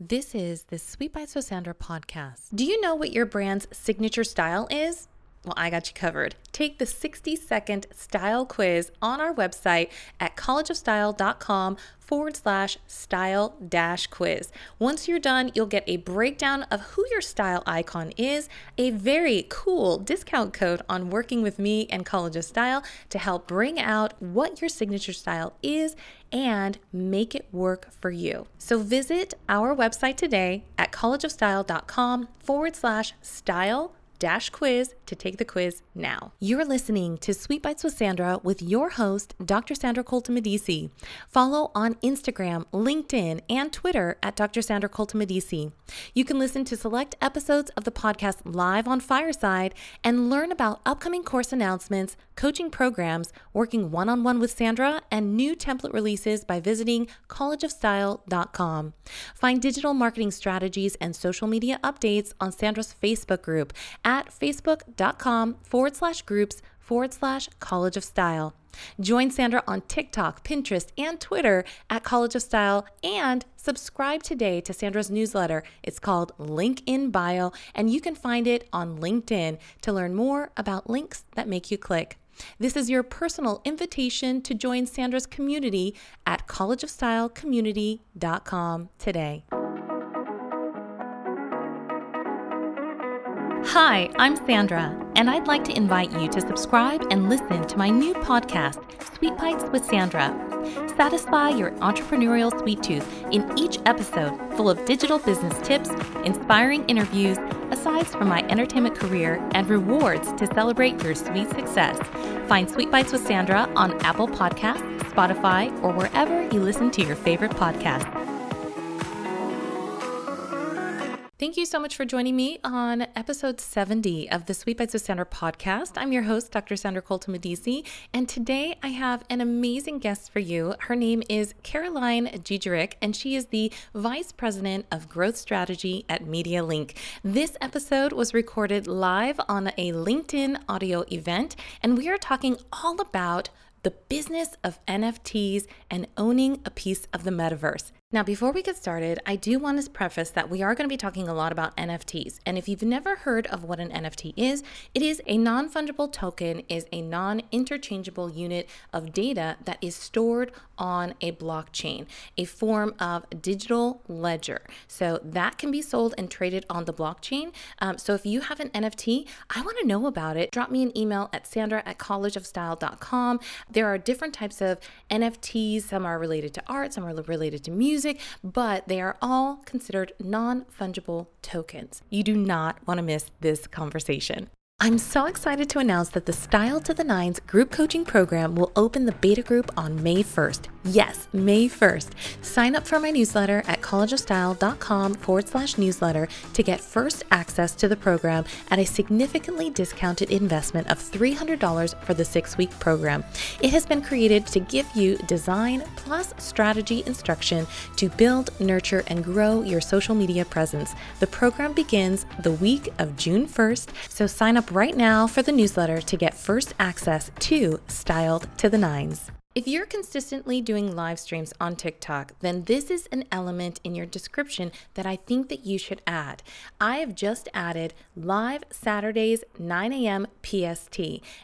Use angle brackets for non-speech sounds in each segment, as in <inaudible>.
This is the Sweet Bites with Sandra podcast. Do you know what your brand's signature style is? Well, I got you covered. Take the 60 second style quiz on our website at collegeofstyle.com forward slash style dash quiz. Once you're done, you'll get a breakdown of who your style icon is, a very cool discount code on working with me and College of Style to help bring out what your signature style is and make it work for you. So visit our website today at collegeofstyle.com forward slash style dash quiz to take the quiz now. You're listening to Sweet Bites with Sandra with your host, Dr. Sandra Colton Medici. Follow on Instagram, LinkedIn, and Twitter at Dr. Sandra Colton Medici. You can listen to select episodes of the podcast live on Fireside and learn about upcoming course announcements, coaching programs, working one on one with Sandra, and new template releases by visiting collegeofstyle.com. Find digital marketing strategies and social media updates on Sandra's Facebook group at facebook.com forward slash groups forward slash College of Style. Join Sandra on TikTok, Pinterest, and Twitter at College of Style and subscribe today to Sandra's newsletter. It's called Link in Bio, and you can find it on LinkedIn to learn more about links that make you click. This is your personal invitation to join Sandra's community at collegeofstylecommunity.com today. Hi, I'm Sandra, and I'd like to invite you to subscribe and listen to my new podcast, Sweet Bites with Sandra. Satisfy your entrepreneurial sweet tooth in each episode, full of digital business tips, inspiring interviews, asides from my entertainment career, and rewards to celebrate your sweet success. Find Sweet Bites with Sandra on Apple Podcasts, Spotify, or wherever you listen to your favorite podcasts. Thank you so much for joining me on episode 70 of the Sweet Bites of Sandra podcast. I'm your host, Dr. Sandra Colton Medici, and today I have an amazing guest for you. Her name is Caroline Giegerich, and she is the Vice President of Growth Strategy at MediaLink. This episode was recorded live on a LinkedIn audio event, and we are talking all about the business of NFTs and owning a piece of the metaverse. Now, before we get started, I do want to preface that we are going to be talking a lot about NFTs. And if you've never heard of what an NFT is, it is a non-fungible token is a non-interchangeable unit of data that is stored on a blockchain, a form of digital ledger. So that can be sold and traded on the blockchain. Um, so if you have an NFT, I want to know about it. Drop me an email at sandra at collegeofstyle.com. There are different types of NFTs. Some are related to art, some are related to music music, but they are all considered non fungible tokens. You do not want to miss this conversation. I'm so excited to announce that the Style to the Nines group coaching program will open the beta group on May 1st. Yes, May 1st. Sign up for my newsletter at collegeofstyle.com forward slash newsletter to get first access to the program at a significantly discounted investment of $300 for the six week program. It has been created to give you design plus strategy instruction to build, nurture, and grow your social media presence. The program begins the week of June 1st, so sign up right now for the newsletter to get first access to Styled to the Nines. If you're consistently doing live streams on TikTok, then this is an element in your description that I think that you should add. I have just added live Saturdays 9 a.m. PST,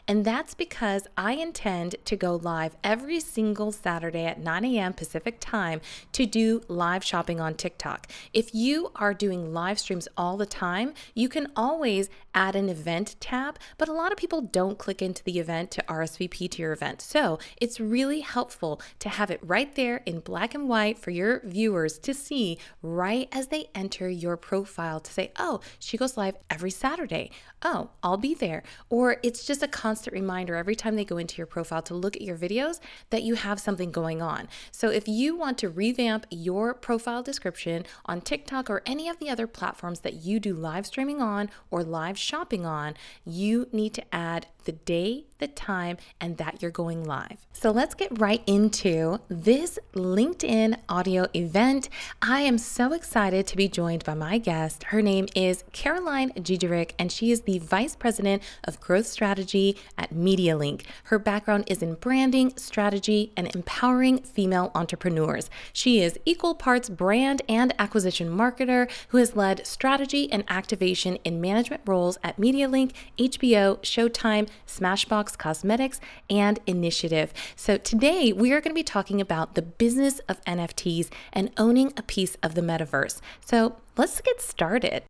and that's because I intend to go live every single Saturday at 9 a.m. Pacific time to do live shopping on TikTok. If you are doing live streams all the time, you can always add an event tab, but a lot of people don't click into the event to RSVP to your event. So it's really really helpful to have it right there in black and white for your viewers to see right as they enter your profile to say, oh, she goes live every Saturday. Oh, I'll be there. Or it's just a constant reminder every time they go into your profile to look at your videos that you have something going on. So if you want to revamp your profile description on TikTok or any of the other platforms that you do live streaming on or live shopping on, you need to add the day the time, and that you're going live. So let's get right into this LinkedIn audio event. I am so excited to be joined by my guest. Her name is Caroline Giegerich, and she is the Vice President of Growth Strategy at MediaLink. Her background is in branding, strategy, and empowering female entrepreneurs. She is equal parts brand and acquisition marketer who has led strategy and activation in management roles at MediaLink, HBO, Showtime, Smashbox Cosmetics, and Initiative. So today we are going to be talking about the business of NFTs and owning a piece of the metaverse. So let's get started.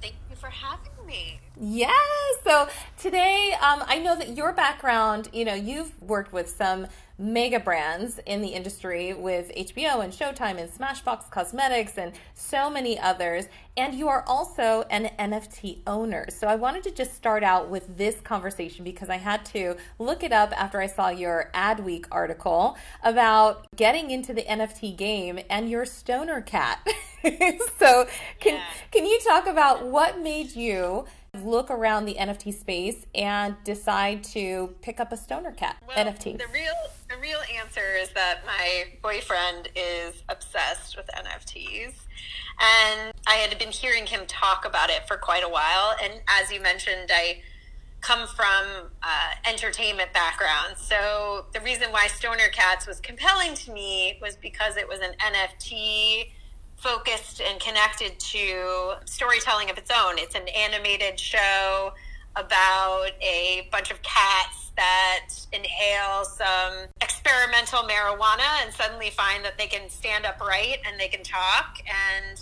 Thank you for having me. Yes. So today, um, I know that your background, you know, you've worked with some mega brands in the industry with HBO and Showtime and Smashbox Cosmetics and so many others. And you are also an NFT owner. So I wanted to just start out with this conversation because I had to look it up after I saw your Adweek article about getting into the NFT game and your stoner cat. <laughs> so can yeah. can you talk about what made you look around the NFT space and decide to pick up a stoner cat well, NFT? The real the real answer is that my boyfriend is obsessed with NFTs. And I had been hearing him talk about it for quite a while. And as you mentioned, I come from uh, entertainment background. So the reason why Stoner Cats was compelling to me was because it was an NFT focused and connected to storytelling of its own. It's an animated show about a bunch of cats that inhale some experimental marijuana and suddenly find that they can stand upright and they can talk. And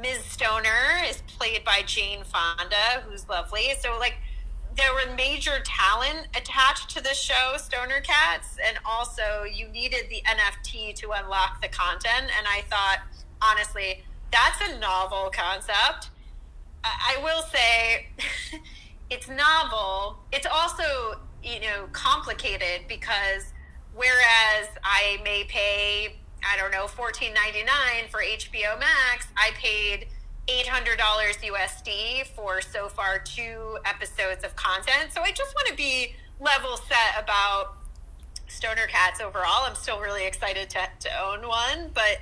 Ms. Stoner is played by Jane Fonda, who's lovely. So, like, there were major talent attached to the show, Stoner Cats, and also you needed the NFT to unlock the content. And I thought, honestly, that's a novel concept. I will say <laughs> it's novel. It's also, you know, complicated because whereas I may pay, I don't know, fourteen ninety nine for HBO Max, I paid $800 USD for so far two episodes of content. So I just want to be level set about Stoner Cats overall. I'm still really excited to, to own one, but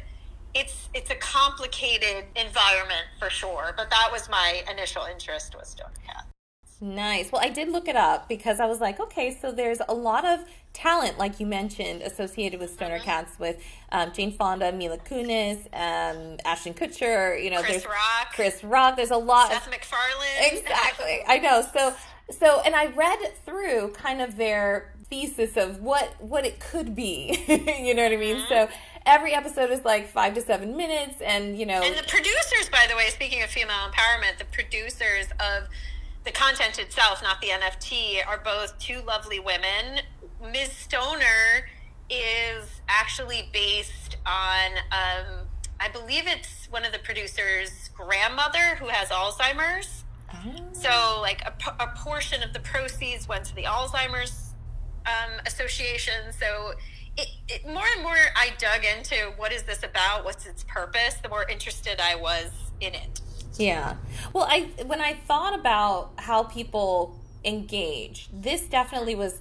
it's it's a complicated environment for sure. But that was my initial interest was Stoner Cats. Nice. Well, I did look it up because I was like, okay, so there's a lot of talent, like you mentioned, associated with Stoner mm-hmm. Cats with um, Jane Fonda, Mila Kunis, um, Ashton Kutcher. You know, Chris there's Rock. Chris Rock. There's a lot. Seth of, MacFarlane. Exactly. I know. So, so, and I read through kind of their thesis of what what it could be. <laughs> you know what I mean? Mm-hmm. So every episode is like five to seven minutes, and you know. And the producers, by the way, speaking of female empowerment, the producers of the content itself, not the NFT, are both two lovely women. Ms. Stoner is actually based on, um, I believe it's one of the producers' grandmother who has Alzheimer's. Oh. So, like, a, a, portion of the proceeds went to the Alzheimer's um, Association. So, it, it, more and more I dug into what is this about? What's its purpose? The more interested I was in it. Yeah. Well, I when I thought about how people engage, this definitely was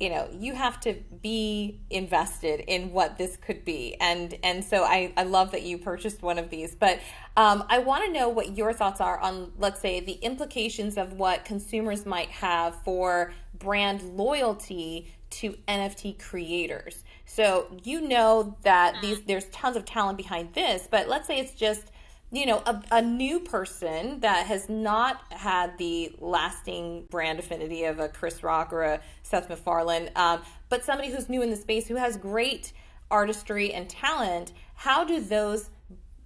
you know you have to be invested in what this could be. And and so i i love that you purchased one of these. But um, i want to know what your thoughts are on let's say the implications of what consumers might have for brand loyalty to nft creators. So you know that these there's tons of talent behind this but let's say it's just you know, a, a, new person that has not had the lasting brand affinity of a Chris Rock or a Seth MacFarlane, um, but somebody who's new in the space who has great artistry and talent, how do those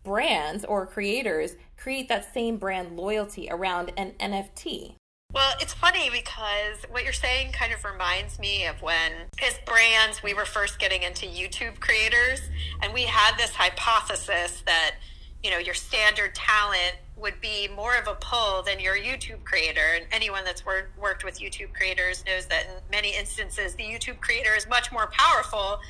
brands or creators create that same brand loyalty around an NFT? Well, it's funny because what you're saying kind of reminds me of when, as brands, we were first getting into YouTube creators, and we had this hypothesis that you know your standard talent would be more of a pull than your YouTube creator. And anyone that's wor- worked with YouTube creators knows that in many instances, the YouTube creator is much more powerful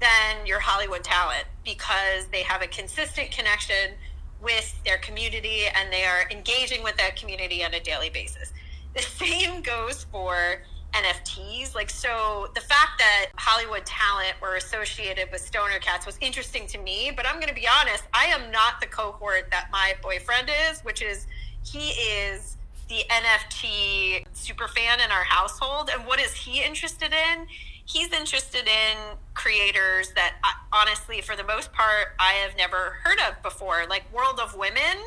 than your Hollywood talent because they have a consistent connection with their community and they are engaging with that community on a daily basis. The <laughs> same goes for NFTs. Like, so the fact that Hollywood talent were associated with Stoner Cats was interesting to me, but I'm going to be honest, I am not the cohort that my boyfriend is, which is he is the NFT super fan in our household. And what is he interested in? He's interested in creators that uh, honestly, for the most part, I have never heard of before. Like World of Women,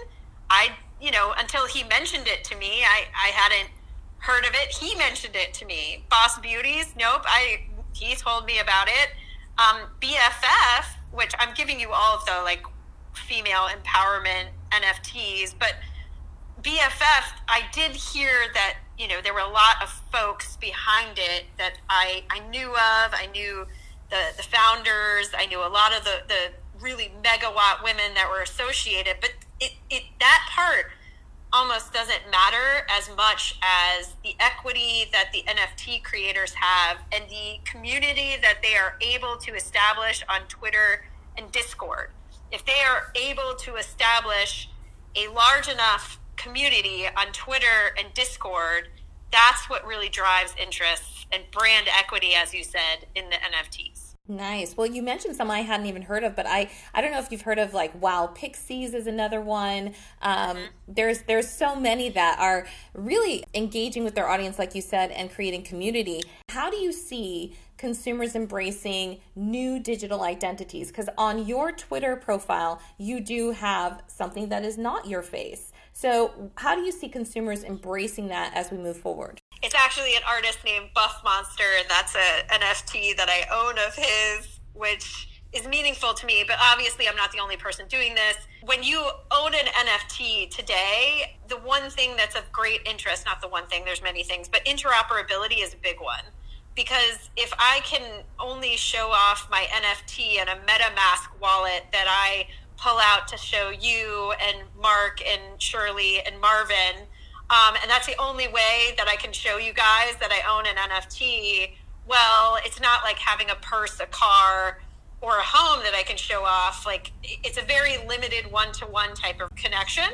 I, you know, until he mentioned it to me, I, I hadn't heard of it. He mentioned it to me. Boss Beauties, nope. I he told me about it. Um, BFF, which I'm giving you all of the like female empowerment NFTs, but BFF, I did hear that you know there were a lot of folks behind it that I I knew of. I knew the the founders. I knew a lot of the the really megawatt women that were associated, but it, it that part almost doesn't matter as much as the equity that the NFT creators have and the community that they are able to establish on Twitter and Discord. If they are able to establish a large enough community on Twitter and Discord, that's what really drives interest and brand equity, as you said, in the NFTs. Nice. Well, you mentioned some I hadn't even heard of, but I I don't know if you've heard of like Wow Pixies is another one. Um, mm-hmm. There's there's so many that are really engaging with their audience, like you said, and creating community. How do you see consumers embracing new digital identities? Because on your Twitter profile, you do have something that is not your face. So, how do you see consumers embracing that as we move forward? It's actually an artist named Buff Monster, and that's a NFT that I own of his, which is meaningful to me. But obviously, I'm not the only person doing this. When you own an NFT today, the one thing that's of great interest, not the one thing, there's many things, but interoperability is a big one. Because if I can only show off my NFT in a MetaMask wallet that I pull out to show you and Mark and Shirley and Marvin. Um, and that's the only way that I can show you guys that I own an NFT. Well, it's not like having a purse, a car, or a home that I can show off. Like it's a very limited one to one type of connection.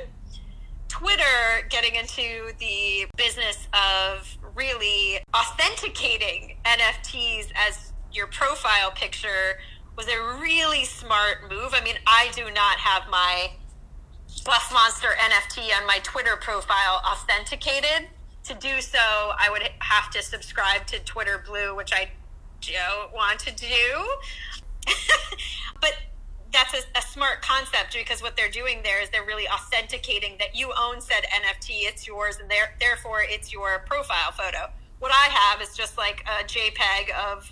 Twitter getting into the business of really authenticating NFTs as your profile picture was a really smart move. I mean, I do not have my Buff Monster NFT on my Twitter profile authenticated. To do so, I would have to subscribe to Twitter Blue, which I don't want to do. <laughs> but that's a, a, smart concept because what they're doing there is they're really authenticating that you own said NFT, it's yours, and therefore it's your profile photo. What I have is just like a JPEG of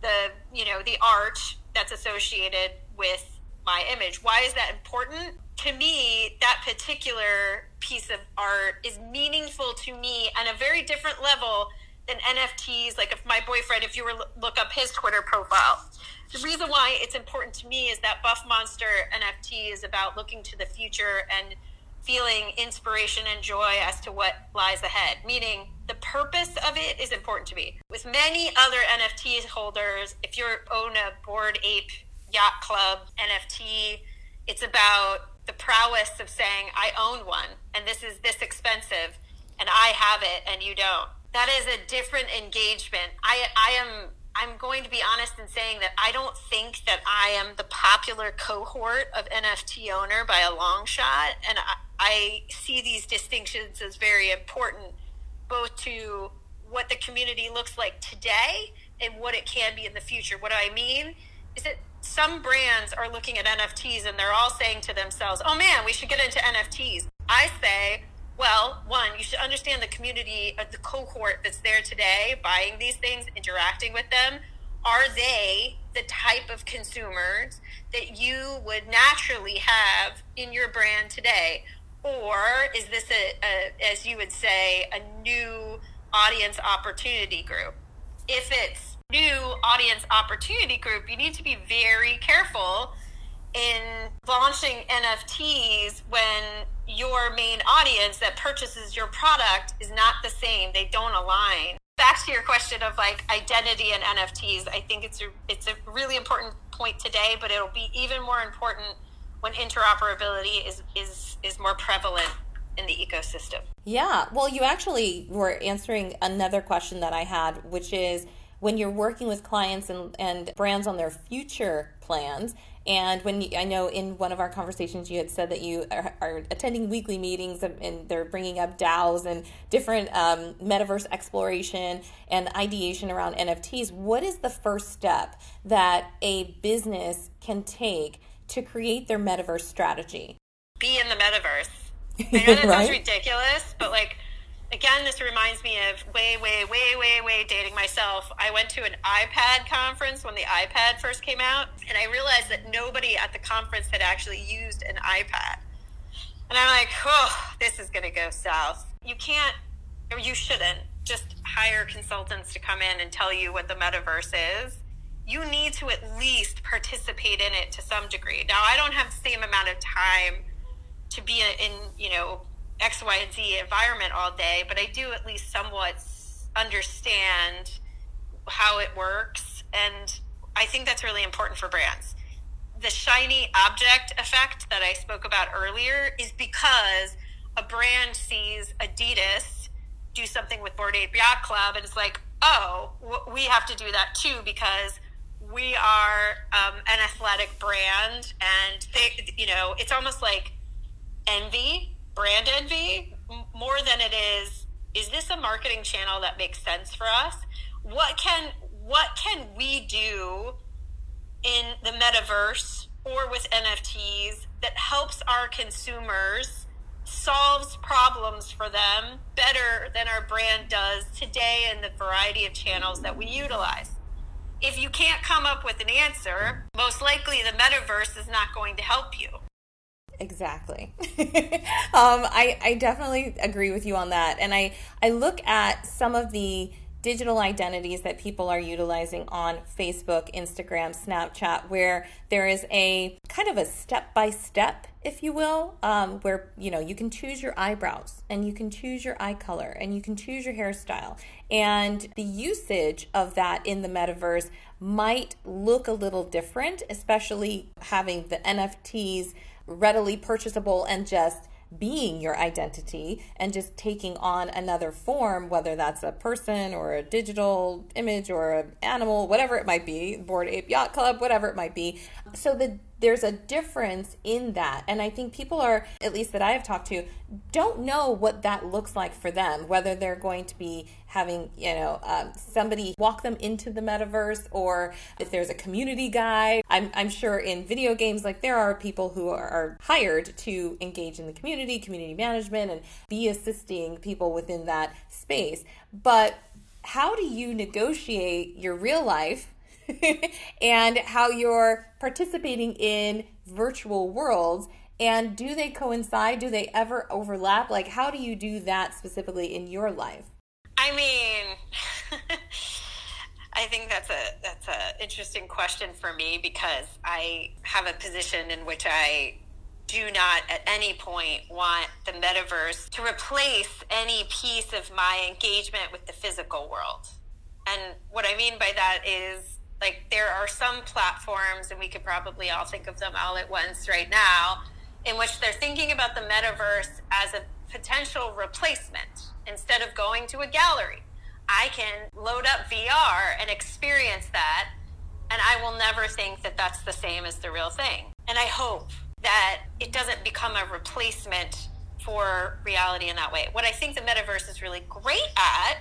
the you know the art that's associated with my image. Why is that important? To me, that particular piece of art is meaningful to me on a very different level than NFTs. Like if my boyfriend, if you were look up his Twitter profile, the reason why it's important to me is that Buff Monster NFT is about looking to the future and feeling inspiration and joy as to what lies ahead. Meaning, the purpose of it is important to me. With many other NFT holders, if you own a Bored Ape Yacht Club NFT, it's about the prowess of saying, I own one, and this is this expensive, and I have it, and you don't. That is a different engagement. I, I am I'm going to be honest in saying that I don't think that I am the popular cohort of NFT owner by a long shot. And I, I see these distinctions as very important, both to what the community looks like today and what it can be in the future. What do I mean? Is that some brands are looking at NFTs and they're all saying to themselves, oh man, we should get into NFTs. I say, well, one, you should understand the community, uh, the cohort that's there today, buying these things, interacting with them. Are they the type of consumers that you would naturally have in your brand today? Or is this a, a as you would say, a new audience opportunity group? If it's new audience opportunity group, you need to be very careful in launching NFTs when your main audience that purchases your product is not the same. They don't align. Back to your question of like identity and NFTs, I think it's a it's a really important point today, but it'll be even more important when interoperability is is is more prevalent in the ecosystem. Yeah. Well, you actually were answering another question that I had, which is when you're working with clients and, and brands on their future plans, and when you, I know in one of our conversations you had said that you are, are attending weekly meetings and they're bringing up DAOs and different um, metaverse exploration and ideation around NFTs. What is the first step that a business can take to create their metaverse strategy? Be in the metaverse. <laughs> I know that right? sounds ridiculous, but like again, this reminds me of way, way, way, way, way dating myself. I went to an iPad conference when the iPad first came out, and I realized that nobody at the conference had actually used an iPad. And I'm like, oh, this is going to go south. You can't, or you shouldn't, just hire consultants to come in and tell you what the metaverse is. You need to at least participate in it to some degree. Now, I don't have the same amount of time to be in, you know, X, Y, and Z environment all day, but I do at least somewhat understand how it works. And I think that's really important for brands. The shiny object effect that I spoke about earlier is because a brand sees Adidas do something with Bored Ape Yacht Club and it's like, oh, we have to do that too because we are um, an athletic brand and they, you know, it's almost like envy brand envy more than it is is this a marketing channel that makes sense for us what can what can we do in the metaverse or with NFTs that helps our consumers solves problems for them better than our brand does today in the variety of channels that we utilize. If you can't come up with an answer, most likely the metaverse is not going to help you. Exactly. <laughs> um, I, I definitely agree with you on that. And I, I look at some of the digital identities that people are utilizing on Facebook, Instagram, Snapchat, where there is a kind of a step by step, if you will, um, where you know you can choose your eyebrows and you can choose your eye color and you can choose your hairstyle, and the usage of that in the metaverse might look a little different, especially having the NFTs readily purchasable and just being your identity and just taking on another form, whether that's a person or a digital image or an animal, whatever it might be, Bored Ape Yacht Club, whatever it might be. So the there's a difference in that. And I think people are, at least that I have talked to, don't know what that looks like for them, whether they're going to be having, you know, um, somebody walk them into the metaverse or if there's a community guide. I'm, I'm sure in video games, like there are people who are, are hired to engage in the community, community management, and be assisting people within that space. But how do you negotiate your real life <laughs> and how you're participating in virtual worlds and do they coincide do they ever overlap like how do you do that specifically in your life i mean <laughs> i think that's a that's a interesting question for me because i have a position in which i do not at any point want the metaverse to replace any piece of my engagement with the physical world. And what i mean by that is like there are some platforms, and we could probably all think of them all at once right now, in which they're thinking about the metaverse as a potential replacement instead of going to a gallery. I can load up VR and experience that, and I will never think that that's the same as the real thing. And I hope that it doesn't become a replacement for reality in that way. What I think the metaverse is really great at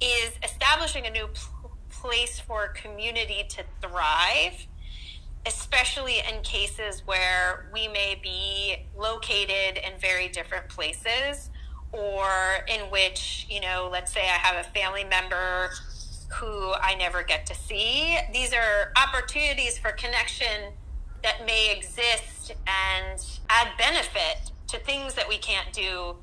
is establishing a new place for community to thrive, especially in cases where we may be located in very different places or in which, you know, let's say I have a family member who I never get to see. These are opportunities for connection that may exist and add benefit to things that we can't do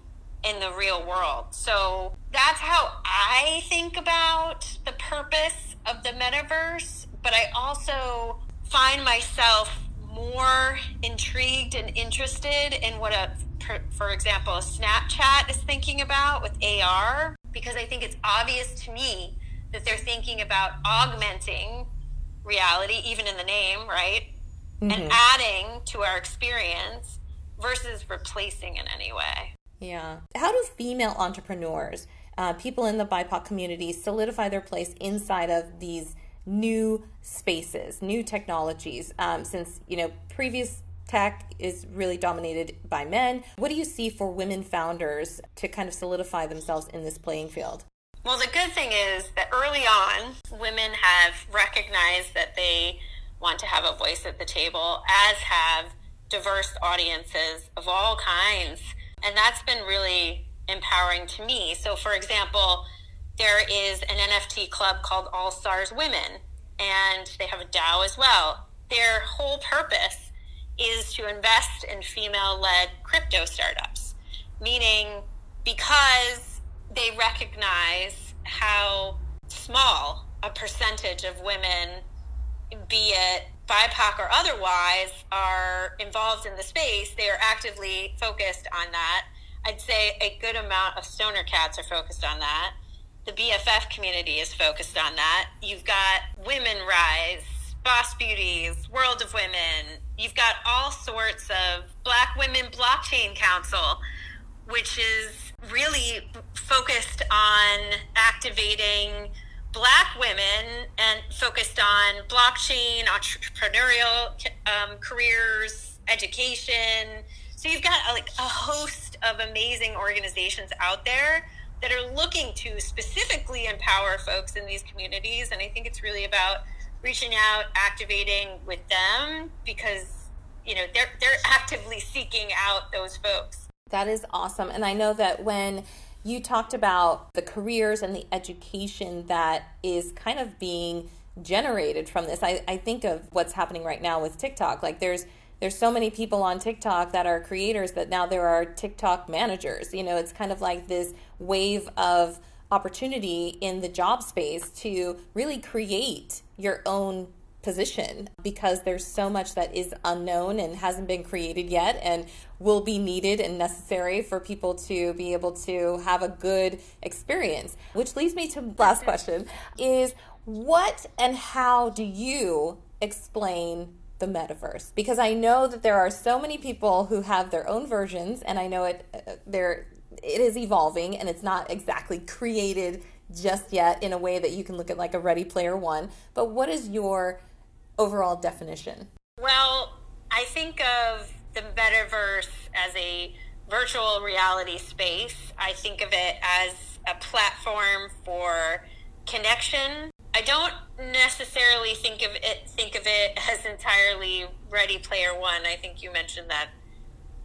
in the real world. So that's how I think about the purpose of the metaverse. But I also find myself more intrigued and interested in what a for example snapchat is thinking about with ar because i think it's obvious to me that they're thinking about augmenting reality even in the name right mm-hmm. and adding to our experience versus replacing in any way Yeah. How do female entrepreneurs, uh, people in the BIPOC community, solidify their place inside of these new spaces, new technologies? Um, since, you know, previous tech is really dominated by men. What do you see for women founders to kind of solidify themselves in this playing field? Well, the good thing is that early on, women have recognized that they want to have a voice at the table, as have diverse audiences of all kinds. And that's been really empowering to me. So, for example, there is an NFT club called All Stars Women, and they have a DAO as well. Their whole purpose is to invest in female led crypto startups, meaning because they recognize how small a percentage of women, be it BIPOC or otherwise, are involved in the space, they are actively focused on that. I'd say a good amount of stoner cats are focused on that. The BFF community is focused on that. You've got Women Rise, Boss Beauties, World of Women. You've got all sorts of Black Women Blockchain Council, which is really focused on activating black women and focused on blockchain, entrepreneurial um, careers, education. So you've got like a host of amazing organizations out there that are looking to specifically empower folks in these communities. And I think it's really about reaching out, activating with them because you know they're they're <laughs> actively seeking out those folks. That is awesome. And I know that when you talked about the careers and the education that is kind of being generated from this. I, I think of what's happening right now with TikTok. Like there's there's so many people on TikTok that are creators that now there are TikTok managers. You know, it's kind of like this wave of opportunity in the job space to really create your own position because there's so much that is unknown and hasn't been created yet and will be needed and necessary for people to be able to have a good experience. Which leads me to last question is what and how do you explain the metaverse? Because I know that there are so many people who have their own versions and I know it uh, there it is evolving and it's not exactly created just yet in a way that you can look at like a ready player one but what is your overall definition? Well, I think of the metaverse as a virtual reality space. I think of it as a platform for connection. I don't necessarily think of it think of it as entirely Ready Player One. I think you mentioned that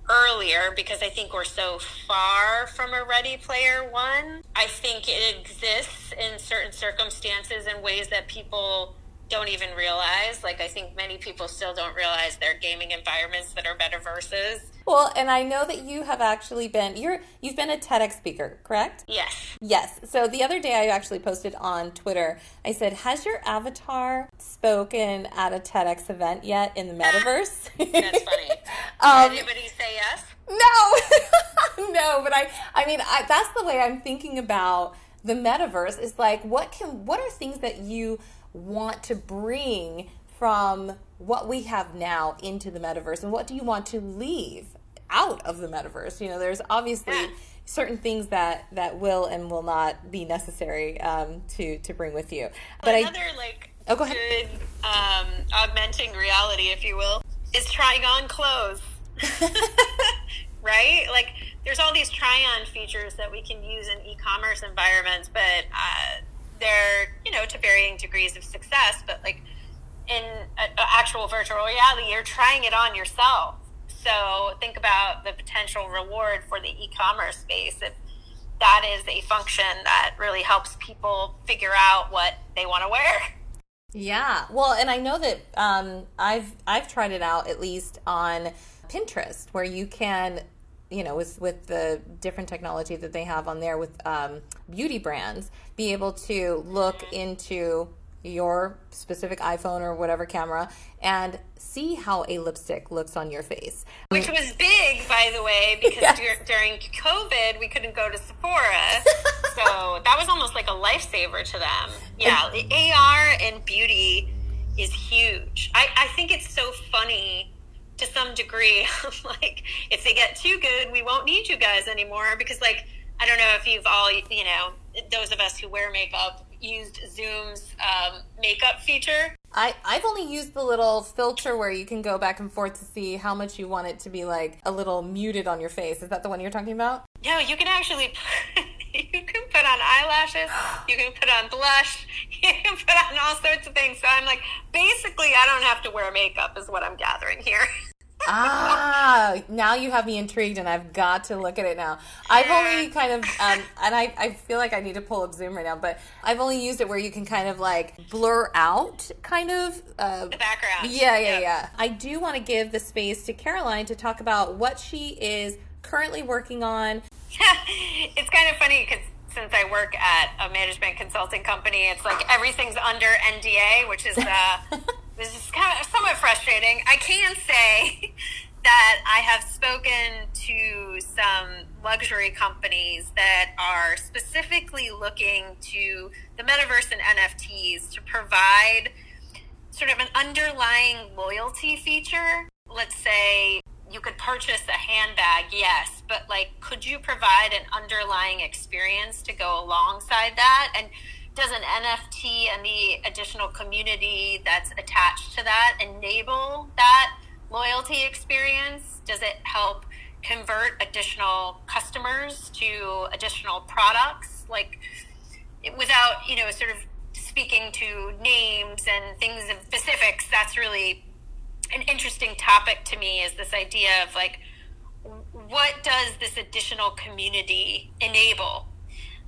earlier because I think we're so far from a Ready Player One. I think it exists in certain circumstances in ways that people don't even realize. Like I think many people still don't realize their gaming environments that are metaverses. Well, and I know that you have actually been you're you've been a TEDx speaker, correct? Yes. Yes. So the other day I actually posted on Twitter. I said, "Has your avatar spoken at a TEDx event yet in the metaverse?" That's funny. <laughs> um, Did anybody say yes? No. <laughs> no, but I I mean, I, that's the way I'm thinking about the metaverse is like what can what are things that you want to bring from what we have now into the metaverse and what do you want to leave out of the metaverse you know there's obviously yeah. certain things that that will and will not be necessary um, to to bring with you but another I, like oh, go ahead. good um, augmenting reality if you will is trying on clothes <laughs> right? Like there's all these try on features that we can use in e-commerce environments but uh, they're you know to varying degrees of success but like in actual virtual reality you're trying it on yourself. So think about the potential reward for the e-commerce space if that is a function that really helps people figure out what they want to wear yeah well and i know that um, i've i've tried it out at least on pinterest where you can you know, with with the different technology that they have on there with um, beauty brands, be able to look into your specific iPhone or whatever camera and see how a lipstick looks on your face. Which was big, by the way, because <laughs> yes. dur- during COVID, we couldn't go to Sephora. <laughs> so that was almost like a lifesaver to them. Yeah, and, the AR and beauty is huge. I, I think it's so funny to some degree, <laughs> like if they get too good, we won't need you guys anymore because like I don't know if you've all you know those of us who wear makeup used Zoom's um, makeup feature. I, I've only used the little filter where you can go back and forth to see how much you want it to be like a little muted on your face. Is that the one you're talking about? No, you can actually <laughs> <laughs> you can put on eyelashes, you can put on blush, <laughs> you can put on all sorts of things. So I'm like, basically, I don't have to wear makeup, is what I'm gathering here. <laughs> ah, now you have me intrigued, and I've got to look at it now. I've only kind of, um, and I, I feel like I need to pull up Zoom right now, but I've only used it where you can kind of like blur out, kind of uh, the background. Yeah, yeah, yep. yeah. I do want to give the space to Caroline to talk about what she is currently working on. Yeah, <laughs> it's kind of funny because since I work at a management consulting company, it's like everything's under NDA, which is uh, <laughs> this is kind of somewhat frustrating. I can say <laughs> that I have spoken to some luxury companies that are specifically looking to the metaverse and NFTs to provide sort of an underlying loyalty feature. Let's say you could purchase a handbag, yes, but like, could you provide an underlying experience to go alongside that? And does an NFT and the additional community that's attached to that enable that loyalty experience? Does it help convert additional customers to additional products? Like, without, you know, sort of speaking to names and things of specifics, that's really an interesting topic to me is this idea of like, what does this additional community enable?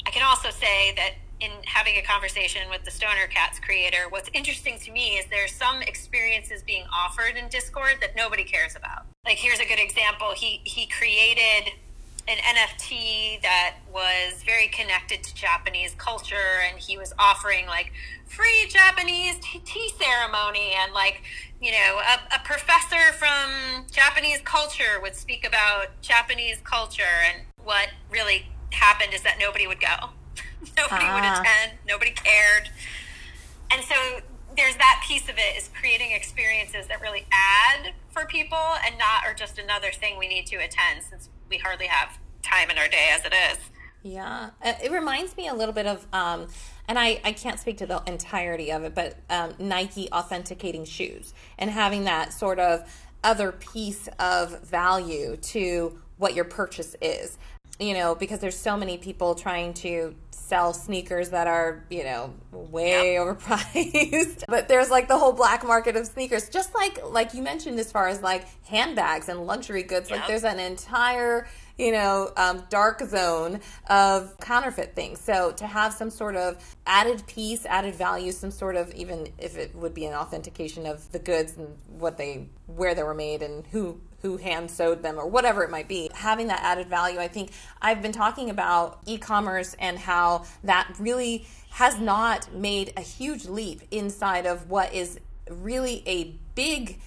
I can also say that in having a conversation with the Stoner Cats creator, what's interesting to me is there's some experiences being offered in Discord that nobody cares about. Like here's a good example. He he created an NFT that was very connected to Japanese culture, and he was offering like free Japanese tea ceremony, and like you know, a, a professor from Japanese culture would speak about Japanese culture, and what really happened is that nobody would go, <laughs> nobody would ah. attend, nobody cared, and so there's that piece of it is creating experiences that really add for people and not are just another thing we need to attend since we hardly have time in our day as it is. Yeah, uh, it reminds me a little bit of, um, and I, I can't speak to the entirety of it, but um, Nike authenticating shoes and having that sort of other piece of value to what your purchase is. You know, because there's so many people trying to sell sneakers that are, you know, way yep. overpriced. <laughs> but there's like the whole black market of sneakers, just like like you mentioned as far as like handbags and luxury goods. Yep. Like there's an entire you know, um, dark zone of counterfeit things. So to have some sort of added piece, added value, some sort of even if it would be an authentication of the goods and what they, where they were made and who who hand sewed them or whatever it might be. Having that added value, I think I've been talking about e commerce and how that really has not made a huge leap inside of what is really a big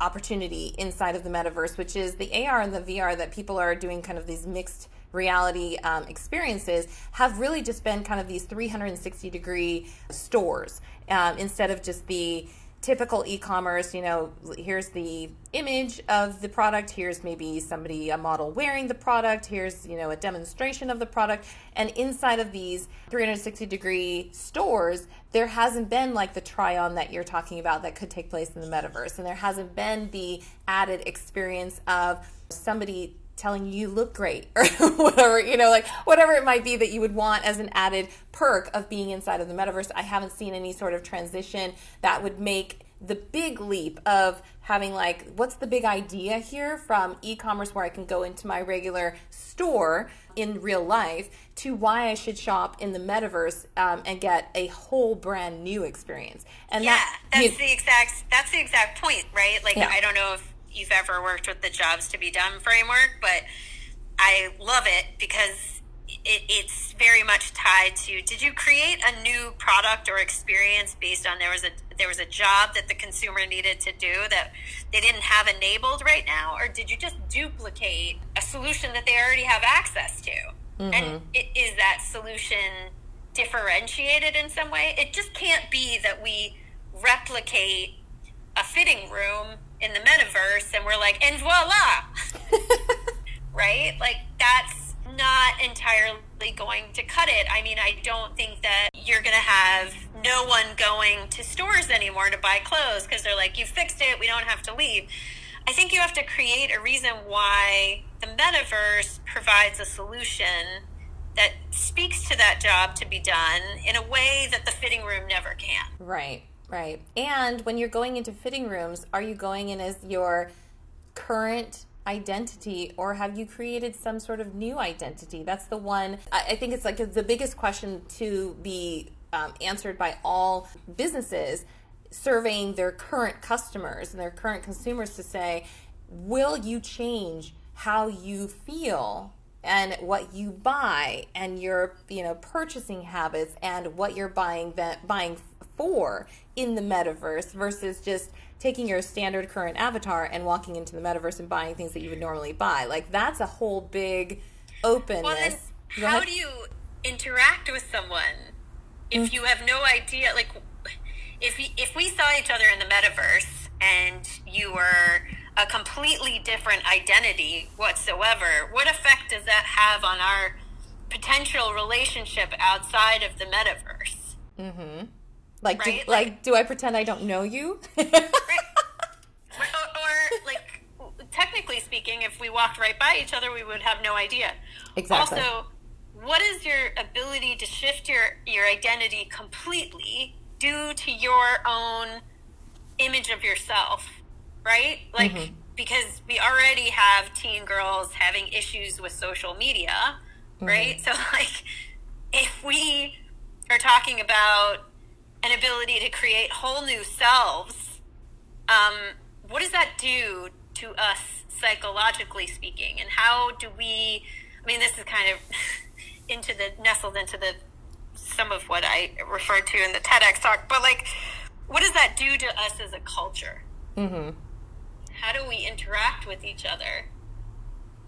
opportunity inside of the metaverse, which is the AR and the VR that people are doing kind of these mixed reality um, experiences have really just been kind of these 360 degree stores um, instead of just the typical e-commerce you know here's the image of the product here's maybe somebody a model wearing the product here's you know a demonstration of the product. And inside of these 360 degree stores there hasn't been like the try on that you're talking about that could take place in the metaverse. And there hasn't been the added experience of somebody telling you you look great <laughs> or whatever, you know, like whatever it might be that you would want as an added perk of being inside of the metaverse. I haven't seen any sort of transition that would make the big leap of having like what's the big idea here from e-commerce where I can go into my regular store in real life to why I should shop in the metaverse um, and get a whole brand new experience. And yeah, that, that's you, the exact that's the exact point, right? Like yeah. I don't know if you've ever worked with the jobs to be done framework, but I love it because it, it's very much tied to did you create a new product or experience based on there was a there was a job that the consumer needed to do that they didn't have enabled right now? Or did you just duplicate a solution that they already have access to? Mm-hmm. and it, is that solution differentiated in some way? It just can't be that we replicate a fitting room in the metaverse and we're like, and voila, <laughs> right? Like that's not entirely going to cut it. I mean, I don't think that you're going to have no one going to stores anymore to buy clothes because they're like, you fixed it, we don't have to leave. I think you have to create a reason why the metaverse provides a solution that speaks to that job to be done in a way that the fitting room never can. Right, right. And when you're going into fitting rooms, are you going in as your current identity or have you created some sort of new identity? That's the one, I think it's like the biggest question to be um, answered by all businesses surveying their current customers and their current consumers to say, will you change how you feel and what you buy and your you know purchasing habits and what you're buying that buying for in the metaverse versus just taking your standard current avatar and walking into the metaverse and buying things that you would normally buy. Like that's a whole big openness. Well, how do you interact with someone if mm-hmm. you have no idea? Like if if we saw each other in the metaverse and you were a completely different identity whatsoever, what effect does that have on our potential relationship outside of the metaverse? Mm-hmm. Like, right? do, like, like, do I pretend I don't know you? right. <laughs> or, or, like, technically speaking, if we walked right by each other, we would have no idea. Exactly. Also, what is your ability to shift your your identity completely due to your own image of yourself? Right? Like, mm-hmm. because we already have teen girls having issues with social media, mm-hmm. right? So, <laughs> like, if we are talking about an ability to create whole new selves, um, what does that do to us psychologically speaking? And how do we? I mean, this is kind of <laughs> into the nestled into the some of what I referred to in the TEDx talk, but like, what does that do to us as a culture? Mm-hmm how do we interact with each other?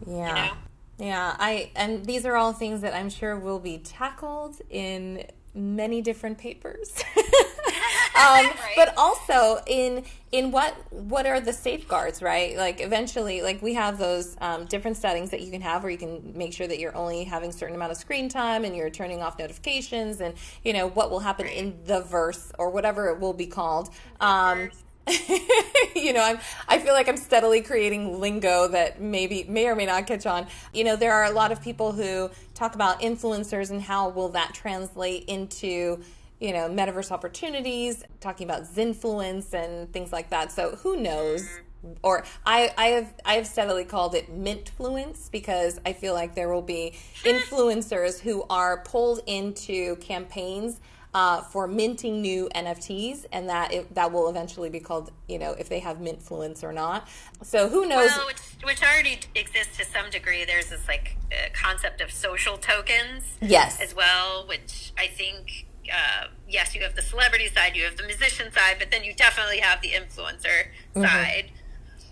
Yeah. You know? Yeah, I and these are all things that I'm sure will be tackled in many different papers. <laughs> um, <laughs> right. But also in in what what are the safeguards, right? Like eventually, like we have those um, different settings that you can have where you can make sure that you're only having certain amount of screen time and you're turning off notifications and you know what will happen right. in the verse or whatever it will be called. Um, <laughs> you know, I'm I feel like I'm steadily creating lingo that maybe may or may not catch on. You know, there are a lot of people who talk about influencers and how will that translate into you know metaverse opportunities talking about zinfluence and things like that. So who knows? Mm-hmm. Or I, I have I have steadily called it mintfluence because I feel like there will be influencers who are pulled into campaigns uh, for minting new NFTs, and that it, that will eventually be called, you know, if they have mintfluence or not. So who knows? Well, which, which already exists to some degree. There's this like uh, concept of social tokens, yes, as well, which I think. Uh, yes, you have the celebrity side, you have the musician side, but then you definitely have the influencer mm-hmm. side.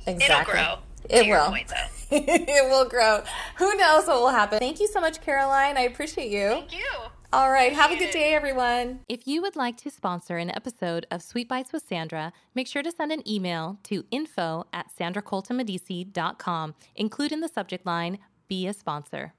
Exactly. It'll grow. It will. Point, <laughs> it will grow. Who knows what will happen? Thank you so much, Caroline. I appreciate you. Thank you. All right. Have a good day, everyone. If you would like to sponsor an episode of Sweet Bites with Sandra, make sure to send an email to info at sandracoltamedici.com, include in the subject line, be a sponsor.